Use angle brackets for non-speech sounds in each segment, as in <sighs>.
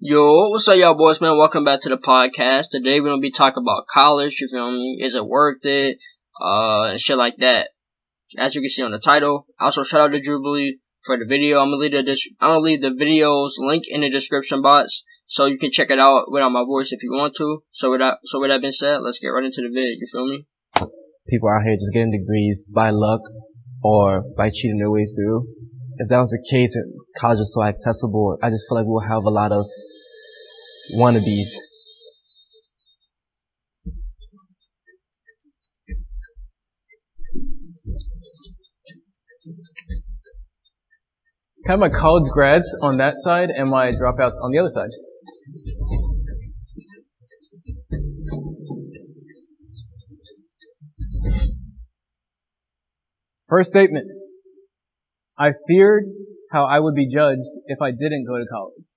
Yo, what's up, y'all boys, man? Welcome back to the podcast. Today we're gonna be talking about college, you feel me? Is it worth it? Uh, and shit like that. As you can see on the title. Also, shout out to Jubilee for the video. I'm gonna leave the, dis- I'm gonna leave the video's link in the description box. So you can check it out without my voice if you want to. So with that, so with that being said, let's get right into the video, you feel me? people out here just getting degrees by luck or by cheating their way through. If that was the case college was so accessible, I just feel like we'll have a lot of wannabes. Kind of my college grads on that side and my dropouts on the other side. First statement. I feared how I would be judged if I didn't go to college.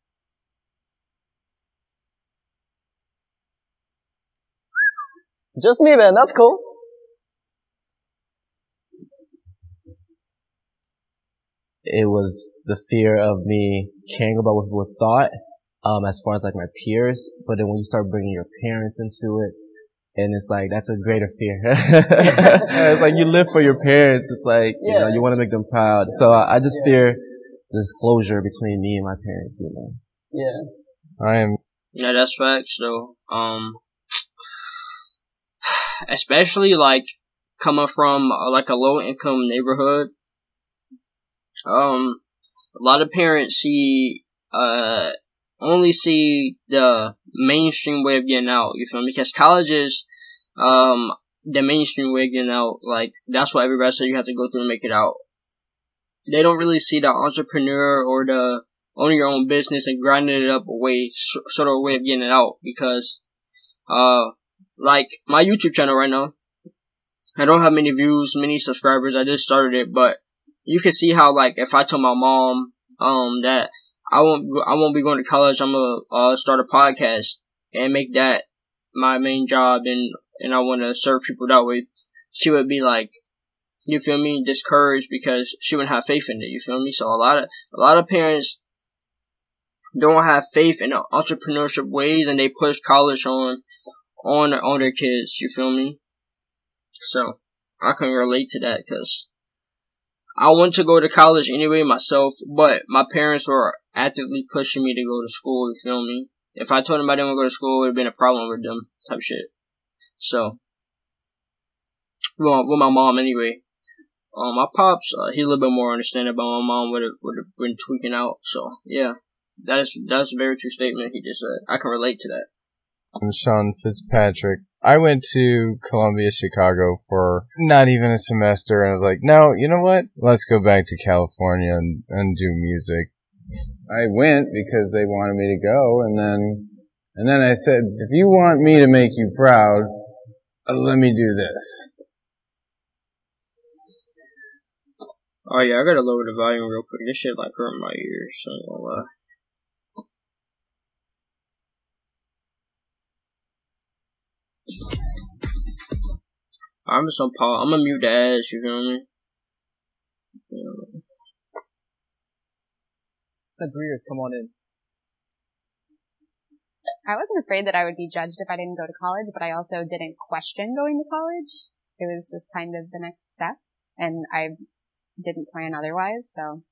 Just me then, that's cool. It was the fear of me caring about what people thought, um, as far as like my peers. But then when you start bringing your parents into it, and it's like that's a greater fear. <laughs> it's like you live for your parents. It's like you know you want to make them proud. So I, I just fear this closure between me and my parents. You know, Yeah. I am Yeah, that's facts though. Um, especially like coming from uh, like a low income neighborhood. Um, a lot of parents see uh only see the mainstream way of getting out. You feel me? Because college is um the mainstream way of getting out. Like that's what everybody said you have to go through and make it out. They don't really see the entrepreneur or the owning your own business and grinding it up a way, sort of a way of getting it out because, uh, like my YouTube channel right now, I don't have many views, many subscribers. I just started it, but you can see how like if I tell my mom, um, that I won't, I won't be going to college. I'm gonna uh, start a podcast and make that my main job, and and I want to serve people that way. She would be like, you feel me, discouraged because she wouldn't have faith in it. You feel me? So a lot of a lot of parents don't have faith in entrepreneurship ways and they push college on on on their kids. You feel me? So I can relate to that because I want to go to college anyway myself, but my parents were actively pushing me to go to school. You feel me? If I told them I didn't want to go to school, it would have been a problem with them type shit. So, well, with my mom anyway. Um, my pops, uh, he's a little bit more understanding, but my mom would have would have been tweaking out. So yeah, that is that's a very true statement he just said. I can relate to that. I'm Sean Fitzpatrick. I went to Columbia, Chicago for not even a semester, and I was like, no, you know what? Let's go back to California and, and do music. I went because they wanted me to go, and then, and then I said, if you want me to make you proud, uh, let me do this. Oh yeah, I gotta lower the volume real quick. This shit like hurting my ears. So I'm gonna lie. I'm just on pause. I'm gonna mute the ass. You feel me? Yeah. Agreeers, come on in. I wasn't afraid that I would be judged if I didn't go to college, but I also didn't question going to college. It was just kind of the next step, and I didn't plan otherwise. So,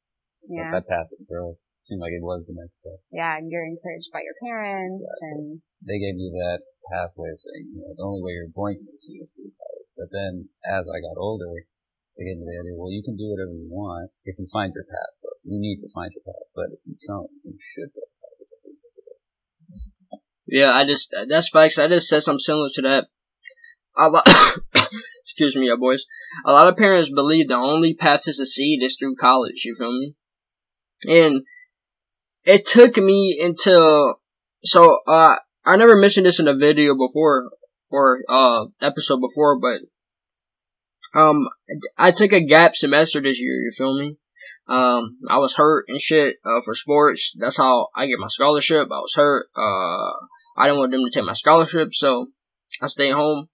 So yeah, that path of growth seemed like it was the next step. yeah, and you're encouraged by your parents, Exactly. and They gave you that pathway saying, you know, the only way you're going to succeed is through college. But then as I got older, they gave me the idea, well, you can do whatever you want if you find your path. But you need to find your path. But if you don't, you should go to college. at the end of the day. Yeah, I just uh, that's facts. I just said something similar to that. A lot, <coughs> excuse me, yeah, boys. A lot of parents believe the only path to succeed is through college. You feel me? And it took me until so uh I never mentioned this in a video before or uh episode before, but um I took a gap semester this year. You feel me? Um, I was hurt and shit uh, for sports. That's how I get my scholarship. I was hurt. Uh, I didn't want them to take my scholarship, so I stayed home.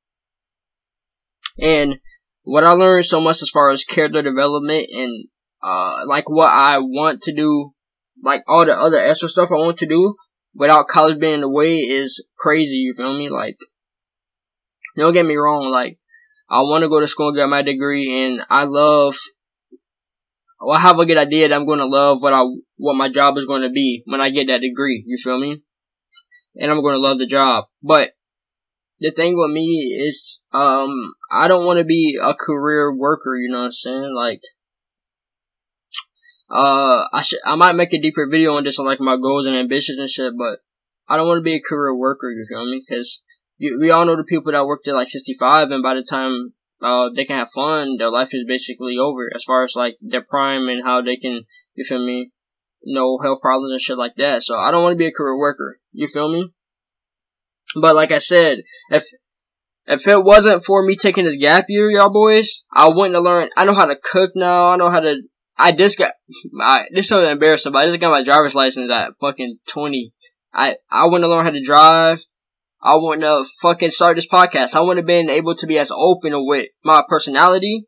And what I learned so much as far as character development and uh, like what I want to do, like all the other extra stuff I want to do, without college being in the way is crazy. You feel me? Like, don't get me wrong. Like, I want to go to school and get my degree, and I love. Well, I have a good idea that I'm going to love what I what my job is going to be when I get that degree. You feel me? And I'm going to love the job. But the thing with me is, um, I don't want to be a career worker. You know what I'm saying? Like, uh, I should, I might make a deeper video on this on like my goals and ambitions and shit, but I don't want to be a career worker, you feel me? Cause we all know the people that work till like 65 and by the time, uh, they can have fun, their life is basically over as far as like their prime and how they can, you feel me? No health problems and shit like that. So I don't want to be a career worker. You feel me? But like I said, if, if it wasn't for me taking this gap year, y'all boys, I wouldn't have learned. I know how to cook now. I know how to I just got, I, this is something embarrassing, but I just got my driver's license at fucking 20. I, I want to learn how to drive. I want to fucking start this podcast. I want to been able to be as open with my personality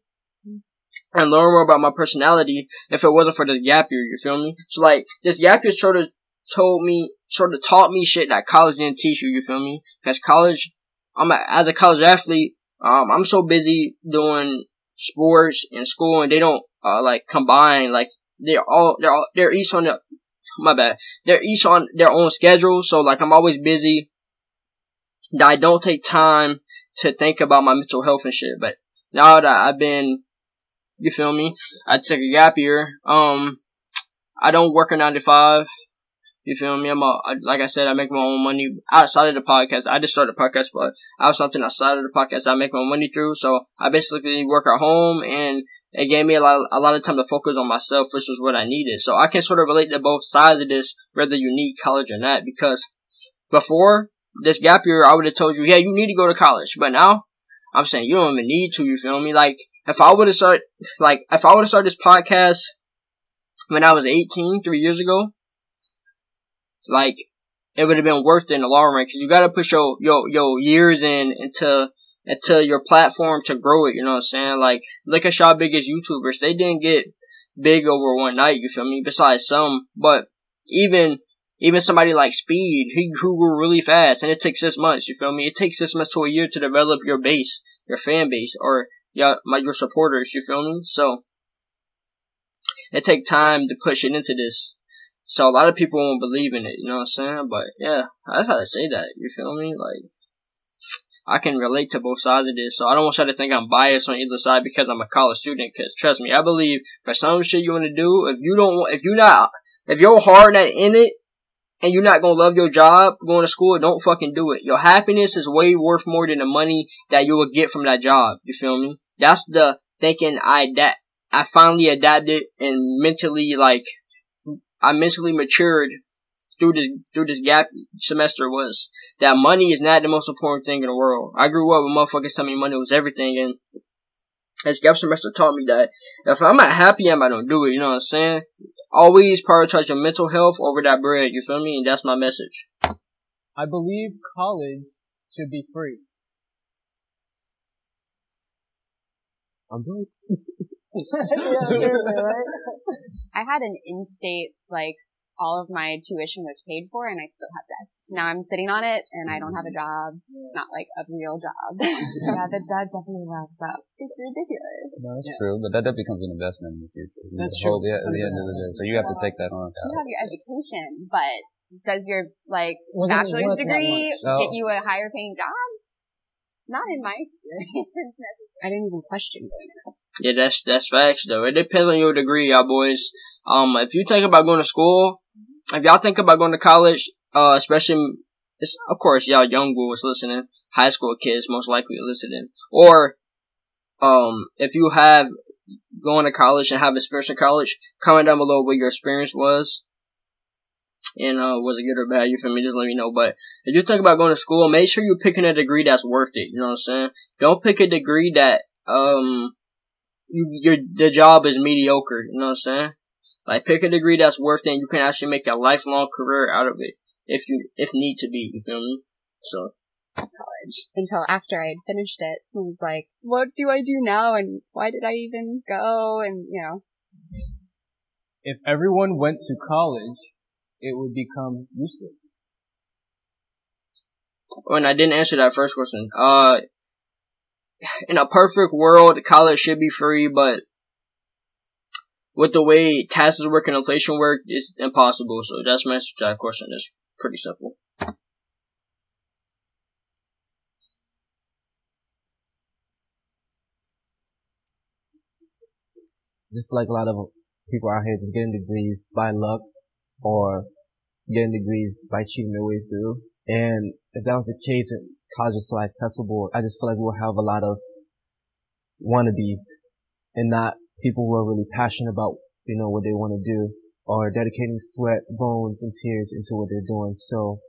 and learn more about my personality if it wasn't for this gap year, you feel me? So like, this gap year sort of told me, sort of taught me shit that college didn't teach you, you feel me? Cause college, I'm a, as a college athlete, um, I'm so busy doing sports and school and they don't uh, like combine. Like they're all they're all they're each on the my bad. They're each on their own schedule. So like I'm always busy. That I don't take time to think about my mental health and shit. But now that I've been, you feel me? I took a gap year. Um, I don't work a nine to five. You feel me? I'm a, like I said, I make my own money outside of the podcast. I just started a podcast, but I have something outside of the podcast I make my money through. So I basically work at home and it gave me a lot, a lot of time to focus on myself, which was what I needed. So I can sort of relate to both sides of this, whether you need college or not, because before this gap year, I would have told you, yeah, you need to go to college. But now, I'm saying you don't even need to, you feel me? Like, if I would have started, like, if I would have started this podcast when I was 18, three years ago, like, it would have been worth it in the long run, cause you gotta put your, your, your years in into into your platform to grow it. You know what I'm saying? Like, look at y'all biggest YouTubers. They didn't get big over one night. You feel me? Besides some, but even even somebody like Speed, he grew really fast, and it takes six months. You feel me? It takes six months to a year to develop your base, your fan base, or your my your supporters. You feel me? So it take time to push it into this. So a lot of people won't believe in it. You know what I'm saying? But yeah, that's how to say that. You feel me? Like I can relate to both sides of this. So I don't want you to think I'm biased on either side because I'm a college student. Cause trust me, I believe for some shit you want to do, if you don't, if you're not, if your heart not in it, and you're not gonna love your job going to school, don't fucking do it. Your happiness is way worth more than the money that you will get from that job. You feel me? That's the thinking I that I finally adapted and mentally like I mentally matured through this through this gap semester was that money is not the most important thing in the world. I grew up with motherfuckers telling me money was everything, and this gap semester taught me that if I'm not happy, I'm not gonna do it. You know what I'm saying? Always prioritize your mental health over that bread. You feel me? And that's my message. I believe college should be free. I'm <laughs> <laughs> broke. <laughs> I had an in-state like all of my tuition was paid for and I still have debt. Now I'm sitting on it and I don't have a job, not like a real job. <laughs> yeah, the debt definitely wraps up. It's ridiculous. No, that's Yeah. true, but that, that becomes an investment in the future. You That's hold true. it at the end of the day, so you have to take that on. You have your education, but does your like Wasn't bachelor's degree much? Get you a higher paying job? Not in my experience. I didn't even question going to Yeah, that's that's facts though. It depends on your degree, y'all boys. Um, if you think about going to school, if y'all think about going to college, uh, especially, it's, of course, y'all young boys listening, high school kids most likely listening, or, um, if you have going to college and have experience in college, comment down below what your experience was. And, uh, was it good or bad? You feel me? Just let me know. But if you think about going to school, make sure you're picking a degree that's worth it. You know what I'm saying? Don't pick a degree that, um, you, your, the job is mediocre. You know what I'm saying? Like pick a degree that's worth it and you can actually make a lifelong career out of it if you if need to be, you feel me? So college until after I had finished it. I was like, what do I do now? And why did I even go? And, you know, If everyone went to college, it would become useless. when I didn't answer that first question, uh, <laughs> in a perfect world, college should be free, but with the way taxes work and inflation work, it's impossible. So that's my answer to that question. It's pretty simple. just like a lot of people out here just getting degrees by luck or getting degrees by cheating their way through. And if that was the case and college was so accessible, I just feel like we'll have a lot of wannabes and not people who are really passionate about, you know, what they want to do or dedicating sweat, bones, and tears into what they're doing. So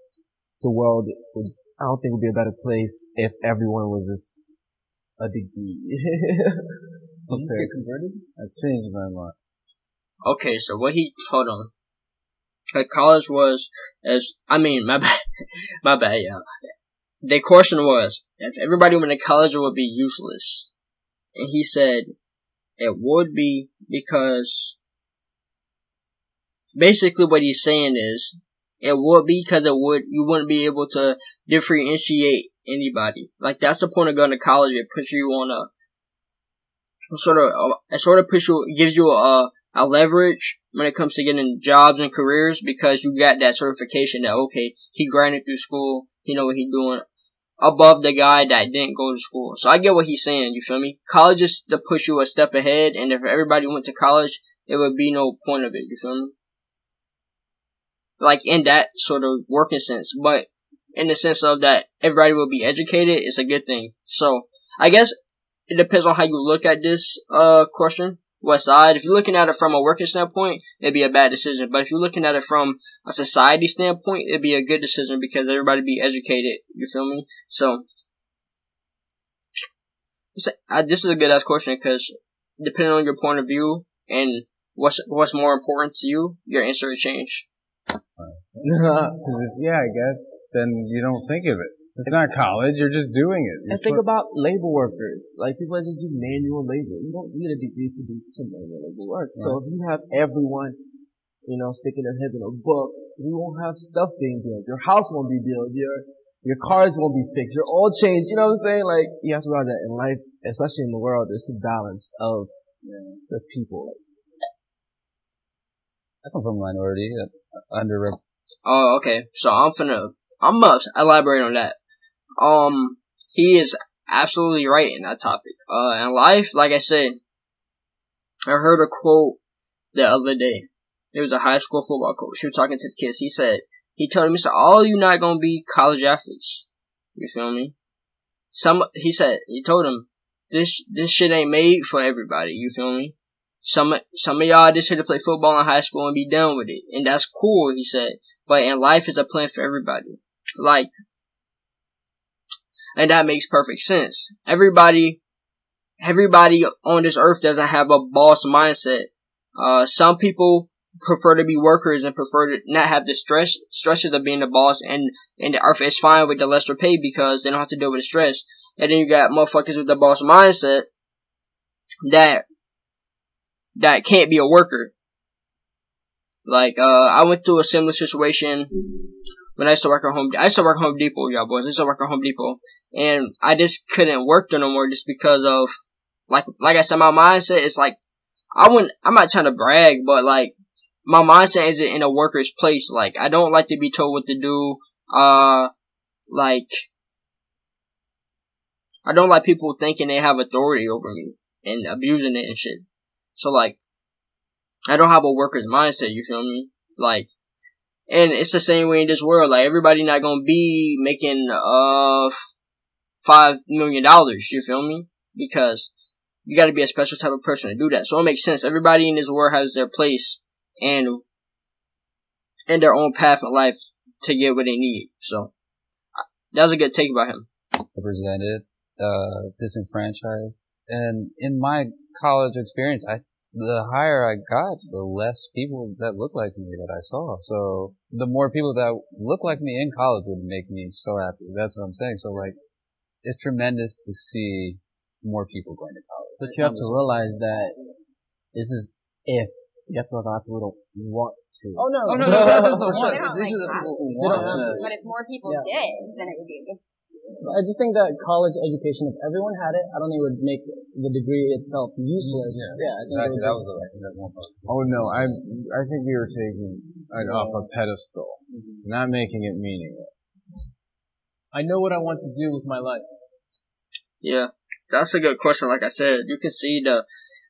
the world would, I don't think would be a better place if everyone was just a degree. <laughs> Did you get converted? I changed my mind. Okay, so what he told him, like college was as I mean, my <laughs> bad, my bad, yeah. The question was if everybody went to college, it would be useless, and he said it would be because basically what he's saying is it would be because it would you wouldn't be able to differentiate anybody. Like that's the point of going to college. It puts you on a sort of it sort of puts you gives you a a leverage when it comes to getting jobs and careers because you got that certification that okay he grinded through school he know what he's doing above the guy that didn't go to school. So I get what he's saying. You feel me? College is to push you a step ahead, and if everybody went to college, it would be no point of it. You feel me? Like in that sort of working sense, but in the sense of that everybody will be educated, it's a good thing. So I guess it depends on how you look at this uh question. West Side. If you're looking at it from a working standpoint, it'd be a bad decision. But if you're looking at it from a society standpoint, it'd be a good decision because everybody be educated. You feel me? So, this is a good ass question because depending on your point of view and what's what's more important to you, your answer will change. <laughs> Yeah, I guess then you don't think of it. It's not college. You're just doing it. You're and think about labor workers. Like people that just do manual labor. You don't need a degree to do some manual labor work. Right. So if you have everyone, you know, sticking their heads in a book, you won't have stuff being built. Your house won't be built. Your your cars won't be fixed. Your oil change. You know what I'm saying? Like you have to realize that in life, especially in the world, there's a balance of yeah. the people. I come from a minority, uh, underrepresented. Oh, okay. So I'm finna I'm gonna elaborate on that. Um, he is absolutely right in that topic. Uh, in life, like I said, I heard a quote the other day. It was a high school football coach. He was talking to the kids. He said, he told him, he said, all you not gonna be college athletes. You feel me? Some, he said, he told him, this, this shit ain't made for everybody. You feel me? Some, some of y'all just here to play football in high school and be done with it. And that's cool, he said. But in life, it's a plan for everybody. Like, and that makes perfect sense. Everybody, everybody on this earth doesn't have a boss mindset. Uh, some people prefer to be workers and prefer to not have the stress, stresses of being the boss and, and the earth is fine with the lesser pay because they don't have to deal with the stress. And then you got motherfuckers with the boss mindset that, that can't be a worker. Like, uh, I went through a similar situation when I used to work at Home, I used to work at Home Depot, y'all boys. I used to work at Home Depot and I just couldn't work there no more just because of like like I said, my mindset is like I wouldn't. I'm not trying to brag, but like my mindset isn't in a worker's place. Like I don't like to be told what to do. Uh, like I don't like people thinking they have authority over me and abusing it and shit. So like I don't have a worker's mindset. You feel me? Like and it's the same way in this world. Like everybody not gonna be making uh five million dollars. You feel me? Because you got to be a special type of person to do that. So it makes sense. Everybody in this world has their place and and their own path in life to get what they need. So that was a good take about him. Represented, uh, disenfranchised, and in my college experience, I the higher I got, the less people that look like me that I saw. So the more people that look like me in college would make me so happy. That's what I'm saying. So like, it's tremendous to see more people going to college. But you have to realize that this is if you have to have a lot of people who don't want to. Oh no. Oh no, no, that doesn't They want. don't These like are the that. people who They want don't have to. But if more people Yeah. did, then it would be a good. I just think that college education, if everyone had it, I don't think it would make the degree itself useless. Yeah, I think Exactly. That was the that. Oh no, I I think we were taking it off a pedestal, mm-hmm. not making it meaningless. I know what I want to do with my life. Yeah, that's a good question. Like I said, you can see the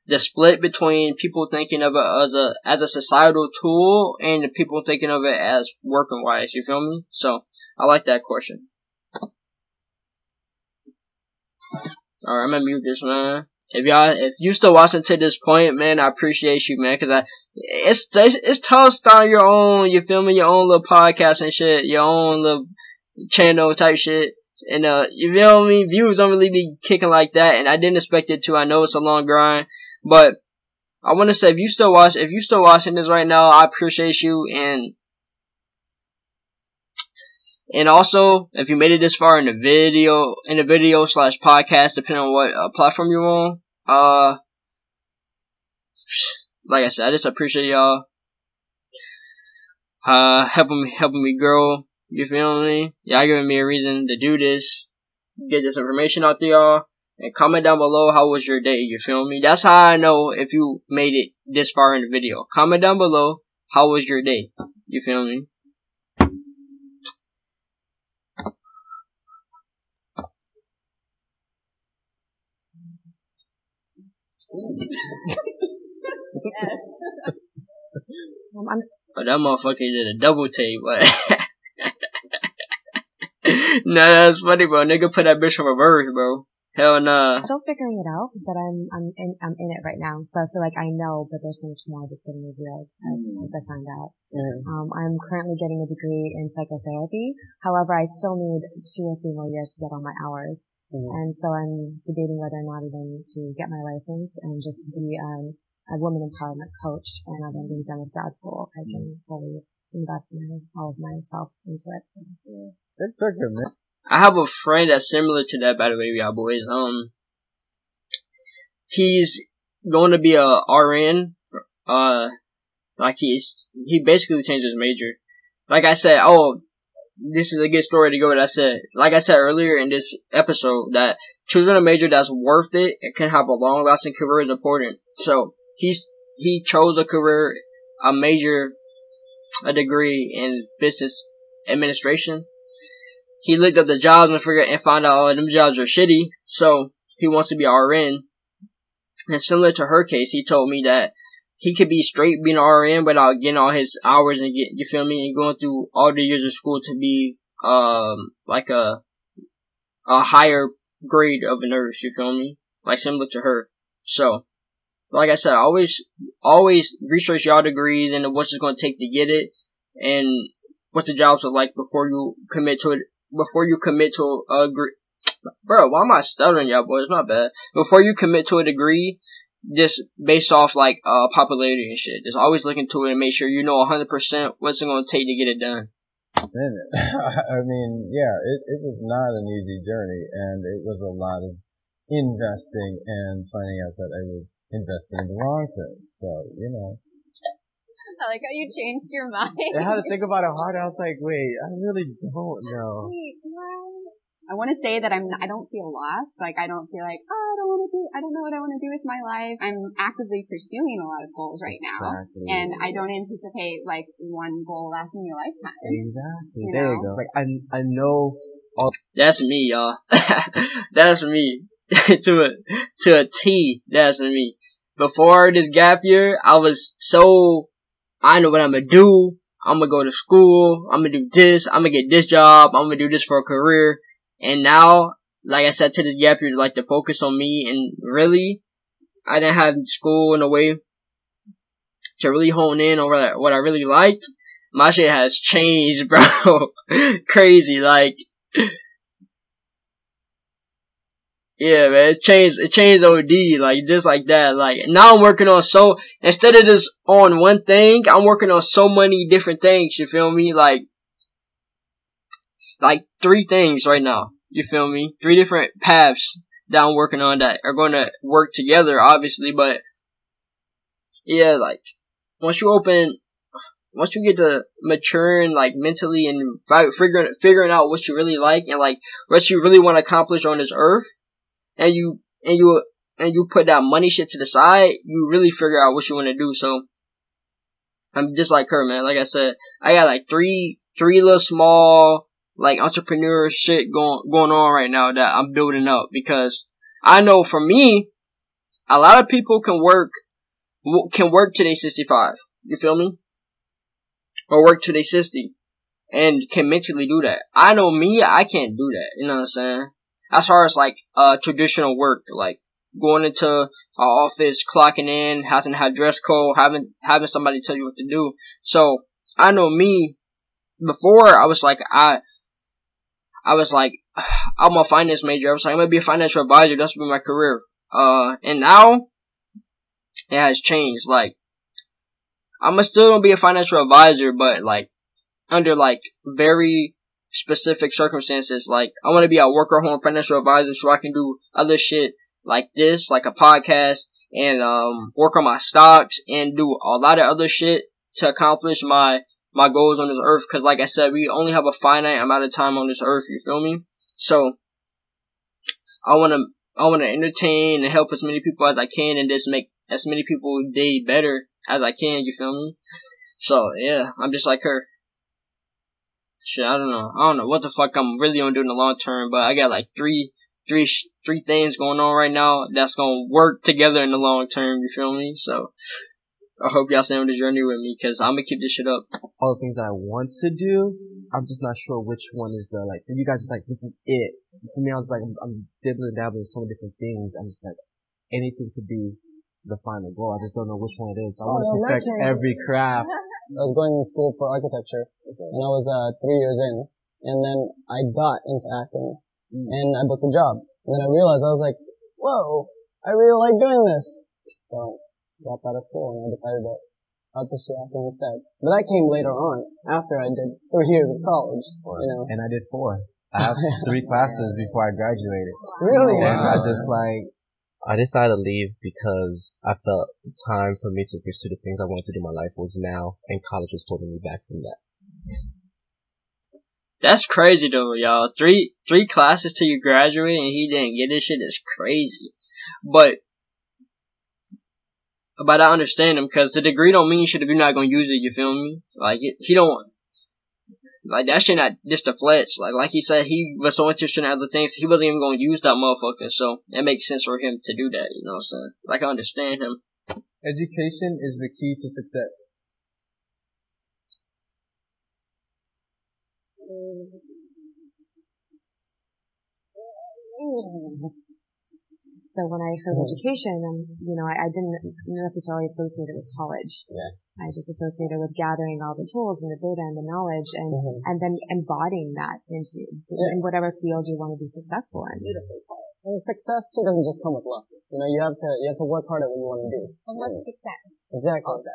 the split between people thinking of it as a as a societal tool and the people thinking of it as working wise. You feel me? So I like that question. All right, I'm gonna mute this man. If y'all, if you still watching to this point, man, I appreciate you, man, because I, it's, it's it's tough starting your own. You feel me? Your own little podcast and shit, your own little channel type shit. And uh, you feel me? Views don't really be kicking like that, and I didn't expect it to. I know it's a long grind, but I want to say if you still watch, if you still watching this right now, I appreciate you, and and also if you made it this far in the video, in the video slash podcast, depending on what uh, platform you're on, uh, like I said, I just appreciate y'all, uh, helping me, helping me grow. You feel me? Y'all giving me a reason to do this, get this information out to y'all, and comment down below how was your day. You feel me? That's how I know if you made it this far in the video. Comment down below how was your day. You feel me? Yes. um, I'm But that motherfucker did a double but <laughs> nah, that's funny, bro. Nigga put that bitch in reverse, bro. Hell nah. still figuring it out, but I'm I'm in I'm in it right now. So I feel like I know, but there's so much more that's getting revealed as as I find out. Um, I'm currently getting a degree in psychotherapy. However, I still need two or three more years to get all my hours, and so I'm debating whether or not even to get my license and just be um, a woman empowerment coach. And when I'm being done with grad school, I can fully invest my all of myself into it. So. It took a minute. I have a friend that's similar to that, by the way, y'all boys. Um, he's going to be a RN. Uh, like he's he basically changed his major. Like I said, oh, this is a good story to go with. I said, like I said earlier in this episode, that choosing a major that's worth it and can have a long lasting career is important. So he's he chose a career, a major, a degree in business administration he looked up the jobs and figured and found out oh them jobs are shitty. So he wants to be RN. And similar to her case, he told me that he could be straight being RN without getting all his hours and get you feel me and going through all the years of school to be um like a a higher grade of a nurse. You feel me? Like similar to her. So. Like I said, always, always research your degrees and what's it's going to take to get it, and what the jobs are like before you commit to it before you commit to a degree. Bro, why am I stuttering, y'all boys? My bad. Before you commit to a degree, just based off like uh popularity and shit, just always look into it and make sure you know 100% what's it gonna take to get it done. <laughs> I mean, yeah, it, it was not an easy journey, and it was a lot of investing and finding out that I was investing in the wrong things. So, you know, I <laughs> like how you changed your mind. I had to think about it hard. I was like, wait, I really don't know. <laughs> Wait, do I? I want to say that I'm. I don't feel lost. Like I don't feel like oh, I don't want to do. I don't know what I want to do with my life. I'm actively pursuing a lot of goals right now, and I don't anticipate like one goal lasting me a lifetime. Exactly. You there you go. It's like I I know That's me, y'all. <laughs> That's me. to a to a T. That's me. Before this gap year, I was so I know what I'm gonna do. I'm gonna go to school. I'm gonna do this. I'm gonna get this job. I'm gonna do this for a career. And now, like I said, to this gap year, like to focus on me and really, I didn't have school in a way to really hone in on what I, what I really liked. My shit has changed, <laughs> bro. Crazy, like. Yeah, man, it changed, it changed OD, like, just like that, like, now I'm working on so, instead of just on one thing, I'm working on so many different things, you feel me, like, like, three things right now, you feel me, three different paths that I'm working on that are gonna work together, obviously, but, yeah, like, once you open, once you get to maturing like mentally and fi- figuring figuring out what you really like and like what you really want to accomplish on this earth, and you and you and you put that money shit to the side, you really figure out what you want to do. So I'm just like her, man. Like I said, I got like three three little small like entrepreneur shit going going on right now that I'm building up because I know for me, a lot of people can work can work to they 65. You feel me? Or work to they 60 and can mentally do that. I know me, I can't do that. You know what I'm saying? As far as like uh traditional work, like going into an office, clocking in, having to have dress code, having having somebody tell you what to do. So I know me. Before I was like I, I was like <sighs> I'm a finance major. I was like I'm gonna be a financial advisor. That's gonna be my career. Uh, and now it has changed. Like I'm still gonna be a financial advisor, but like under like very specific circumstances. Like I want to be a worker home financial advisor so I can do other shit like this, like a podcast and um work on my stocks and do a lot of other shit to accomplish my my goals on this earth cuz like I said we only have a finite amount of time on this earth, you feel me? So I want to I want to entertain and help as many people as I can and just make as many people day better as I can, you feel me? So yeah, I'm just like her. Shit, I don't know. I don't know what the fuck I'm really gonna do in the long term, but I got like three, three, three things going on right now that's gonna work together in the long term. You feel me? So I hope y'all stay on the journey with me because I'm gonna keep this shit up. All the things that I want to do, I'm just not sure which one is the like. For you guys, it's like this is it. For me, I was like, I'm, I'm dibbling dabbling so many different things. I'm just like, anything could be the final goal. I just don't know which one it is. So I want to Oh, in that perfect every craft. <laughs> I was going to school for architecture, and I was uh, three years in, and then I got into acting, and I booked a job. And then I realized I was like, "Whoa, I really like doing this." So I dropped out of school, and I decided that I'd pursue acting instead. But that came later on, after I did three years of college. You know, And I did four. I have three <laughs> classes before I graduated. really. And I just like, I decided to leave because I felt the time for me to pursue the things I wanted to do in my life was now, and college was holding me back from that. That's crazy though, y'all. Three three classes till you graduate and he didn't get this shit is crazy. But but I understand him because the degree don't mean shit if you're not gonna use it. You feel me? Like it, he don't like that shit. Not just a fletch. Like like he said, he was so interested in other things. He wasn't even gonna use that motherfucker. So it makes sense for him to do that. You know what I'm saying? Like I understand him. Education is the key to success. Mm. So when I heard Mhm. education, um, you know, I, I didn't necessarily associate it with college. Yeah. I just associated with gathering all the tools and the data and the knowledge and, Mhm. and then embodying that into Yeah. in whatever field you want to be successful in. Beautifully put. And success too doesn't just come with luck. You know, you have to you have to work hard at what you want to do. And what's success? Exactly. Also.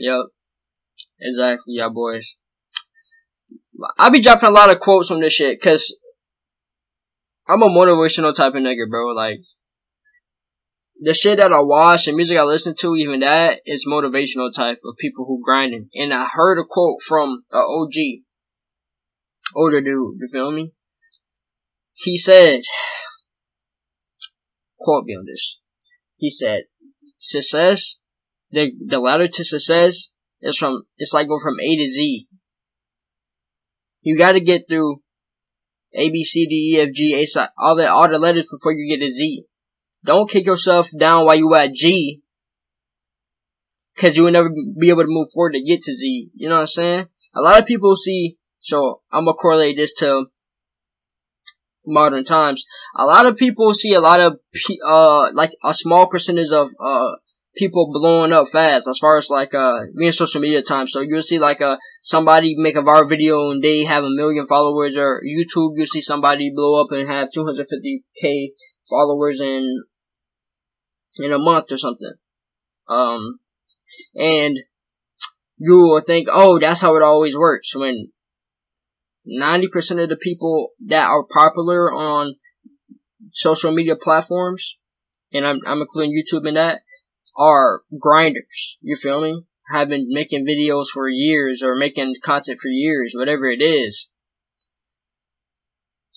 Yep. Exactly, y'all boys. I'll be dropping a lot of quotes on this shit because I'm a motivational type of nigga, bro. Like, the shit that I watch and music I listen to, even that, is motivational type of people who grinding. And I heard a quote from a OG, older dude, you feel me? He said, <sighs> quote me on this. He said, success the the ladder to success is from it's like going from A to Z. You got to get through A B C D E F G A si- all the all the letters before you get to Z. Don't kick yourself down while you at G, because you will never be able to move forward to get to Z. You know what I'm saying? A lot of people see. So I'm gonna correlate this to modern times. A lot of people see a lot of uh like a small percentage of uh people blowing up fast as far as like uh being social media time. So you'll see like uh somebody make a viral video and they have a million followers or YouTube you'll see somebody blow up and have 250k followers in in a month or something. Um and you will think, oh, that's how it always works when 90% of the people that are popular on social media platforms, and I'm, I'm including YouTube in that, are grinders. You feel me? Have been making videos for years or making content for years, whatever it is.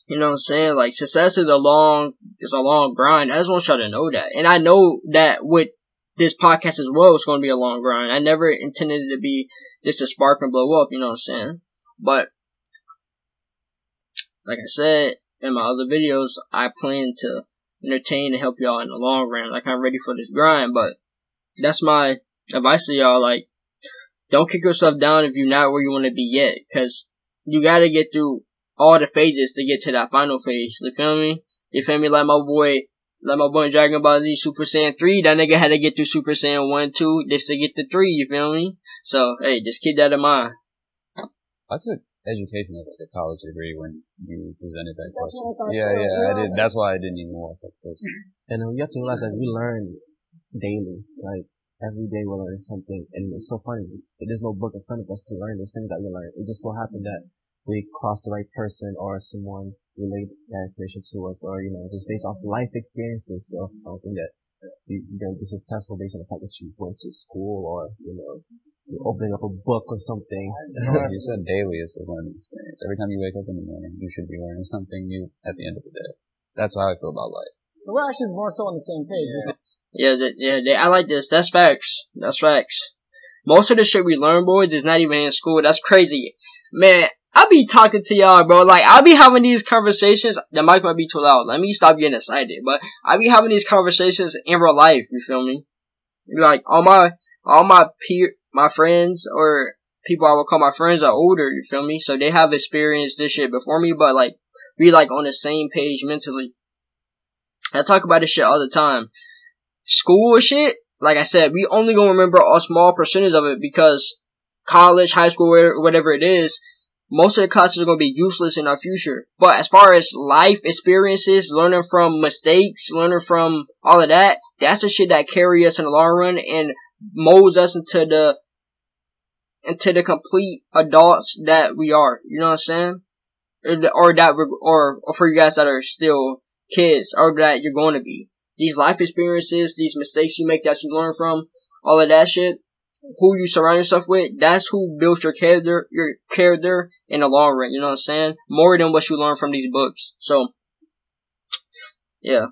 You know what I'm saying? Like success is a long, is a long grind. I just want y'all to know that. And I know that with this podcast as well, it's going to be a long grind. I never intended it to be just a spark and blow up, you know what I'm saying? But, like I said in my other videos, I plan to entertain and help y'all in the long run. Like I'm ready for this grind, but that's my advice to y'all. Like, don't kick yourself down if you're not where you want to be yet, cause you gotta get through all the phases to get to that final phase. You feel me? You feel me? Like my boy, like my boy Dragon Ball Z Super Saiyan 3, that nigga had to get through Super Saiyan 1, 2, just to get to 3, you feel me? So, hey, just keep that in mind. I took education as like a college degree when you presented that That's question. what I yeah, yeah, I did. That's why I didn't even walk up this. And we have to realize that we learn daily. Like every day we're learning something, and it's so funny. There's no book in front of us to learn those things that we learn. It just so happened that we crossed the right person or someone relayed that information to us, or you know, just based off life experiences. So I don't think that you, you're gonna be successful based on the fact that you went to school or you know, you're opening up a book or something. <laughs> you said daily is a learning experience. Every time you wake up in the morning, you should be learning something new at the end of the day. That's how I feel about life. So we're actually more so on the same page. Yeah, that, yeah, they, I like this. That's facts. That's facts. Most of the shit we learn, boys, is not even in school. That's crazy. Man, I be talking to y'all, bro. Like, I'll be having these conversations. The mic might be too loud. Let me stop getting excited. But I be having these conversations in real life. You feel me? Like, all my, all my peer, my friends or people I would call my friends are older. You feel me? So they have experienced this shit before me, but like, we like on the same page mentally. I talk about this shit all the time. School shit, like I said, we only gonna remember a small percentage of it because college, high school, whatever- it is, most of the classes are gonna be useless in our future. But as far as life experiences, learning from mistakes, learning from all of that, that's the shit that carry us in the long run and molds us into the into the complete adults that we are. You know what I'm saying? Or, that, or, or for you guys that are still kids, or that you're going to be. These life experiences, these mistakes you make that you learn from, all of that shit, who you surround yourself with, that's who builds your character, your character in the long run. You know what I'm saying? More than what you learn from these books. So, yeah,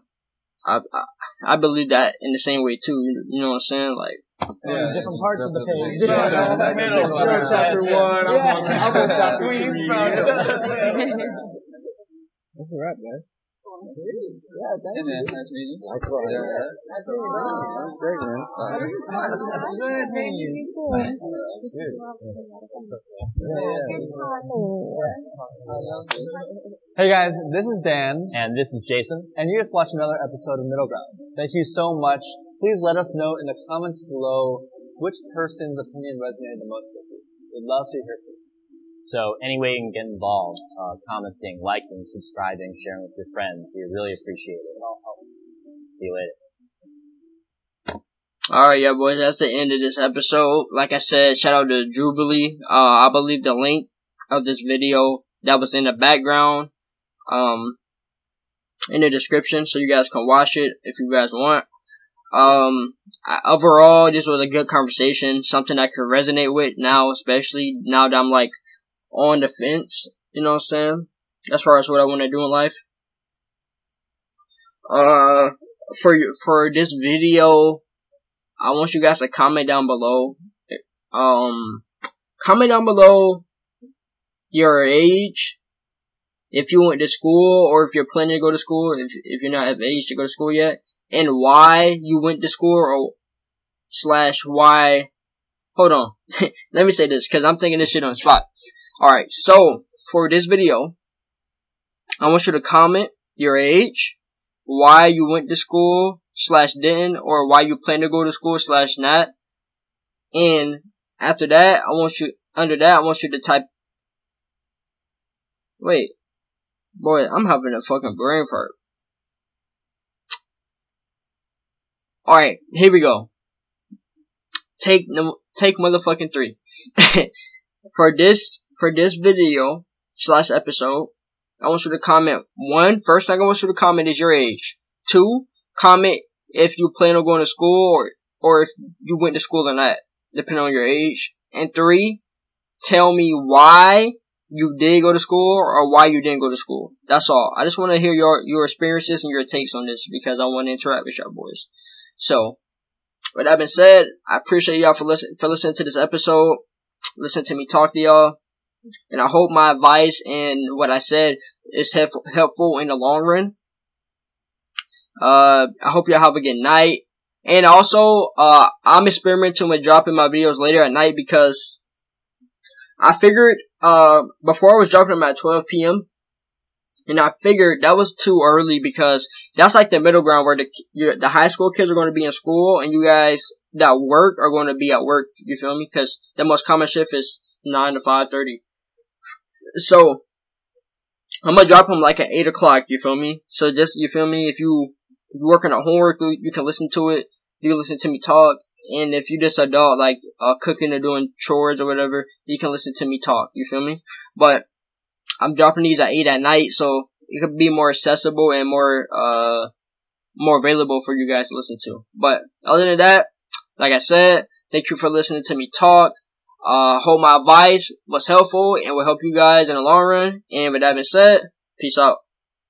I I, I believe that in the same way too. You, you know what I'm saying? Like, on different parts of the page. Yeah, Yeah. yeah, middle. You're chapter one. I'm on, I'm on chapter three. <laughs> That's a wrap, guys. Yeah, thank Hey you. man, nice meeting you. That's great, man. Great, man. This is fun. Nice meeting you. Hey guys, this is Dan. And this is Jason. and you just watched another episode of Middle Ground. Thank you so much. Please let us know in the comments below which person's opinion resonated the most with you. We'd love to hear from you. So any way you can get involved, uh, commenting, liking, subscribing, sharing with your friends, we really appreciate it. It all helps. See you later. Alright, yeah, boys, that's the end of this episode. Like I said, shout out to Jubilee. Uh, I believe the link of this video that was in the background, um, in the description, so you guys can watch it if you guys want. Um, overall, this was a good conversation, something I could resonate with now, especially now that I'm like on the fence, you know what I'm saying? As far as what I want to do in life. Uh, for for this video, I want you guys to comment down below. Um, comment down below your age, if you went to school, or if you're planning to go to school, if if you're not of age to go to school yet, and why you went to school, or slash why. Hold on, <laughs> let me say this because I'm thinking this shit on spot. All right, so for this video, I want you to comment your age, why you went to school slash didn't, or why you plan to go to school slash not. And after that, I want you, under that, I want you to type, wait, boy, I'm having a fucking brain fart. Alright, here we go. Take, take motherfucking three. <laughs> for this, for this video slash episode, I want you to comment one, first thing I want you to comment is your age. Two, comment if you plan on going to school or or if you went to school or not, depending on your age. And three, tell me why you did go to school or why you didn't go to school. That's all. I just want to hear your, your experiences and your takes on this because I want to interact with y'all boys. So, with that being said, I appreciate y'all for listening, for listening to this episode. Listen to me talk to y'all. And I hope my advice and what I said is helpful, helpful in the long run. Uh, I hope y'all have a good night. And also, uh, I'm experimenting with dropping my videos later at night because I figured, uh, before I was dropping them at 12 p.m. And I figured that was too early because that's like the middle ground where the the high school kids are going to be in school and you guys that work are going to be at work. You feel me? Because the most common shift is nine to five thirty. So I'm gonna drop them like at eight o'clock. You feel me? So just you feel me? If you if you're working at homework, you can listen to it. You listen to me talk. And if you just adult, like uh, cooking or doing chores or whatever, you can listen to me talk. You feel me? But I'm dropping these at eight at night, so it could be more accessible and more uh more available for you guys to listen to. But other than that, like I said, thank you for listening to me talk. Uh, hope my advice was helpful and will help you guys in the long run. And with that being said, peace out.